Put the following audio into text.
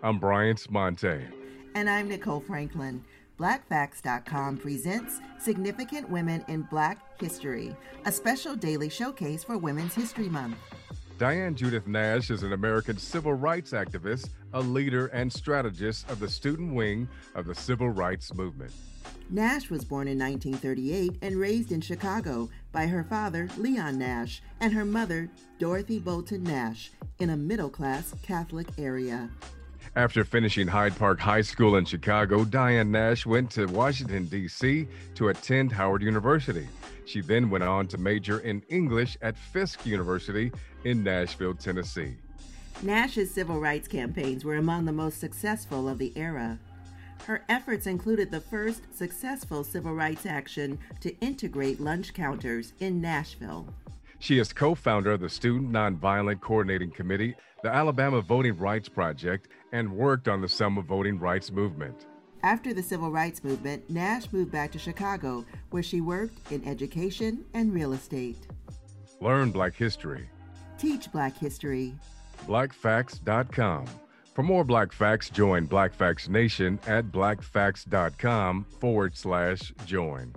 I'm Brian Smonte. And I'm Nicole Franklin. BlackFacts.com presents Significant Women in Black History, a special daily showcase for Women's History Month. Diane Judith Nash is an American civil rights activist, a leader, and strategist of the student wing of the civil rights movement. Nash was born in 1938 and raised in Chicago by her father, Leon Nash, and her mother, Dorothy Bolton Nash, in a middle class Catholic area. After finishing Hyde Park High School in Chicago, Diane Nash went to Washington, D.C. to attend Howard University. She then went on to major in English at Fisk University in Nashville, Tennessee. Nash's civil rights campaigns were among the most successful of the era. Her efforts included the first successful civil rights action to integrate lunch counters in Nashville. She is co founder of the Student Nonviolent Coordinating Committee, the Alabama Voting Rights Project, and worked on the Selma Voting Rights Movement. After the Civil Rights Movement, Nash moved back to Chicago, where she worked in education and real estate. Learn Black History. Teach Black History. BlackFacts.com. For more Black Facts, join Black Facts Nation at blackfacts.com forward slash join.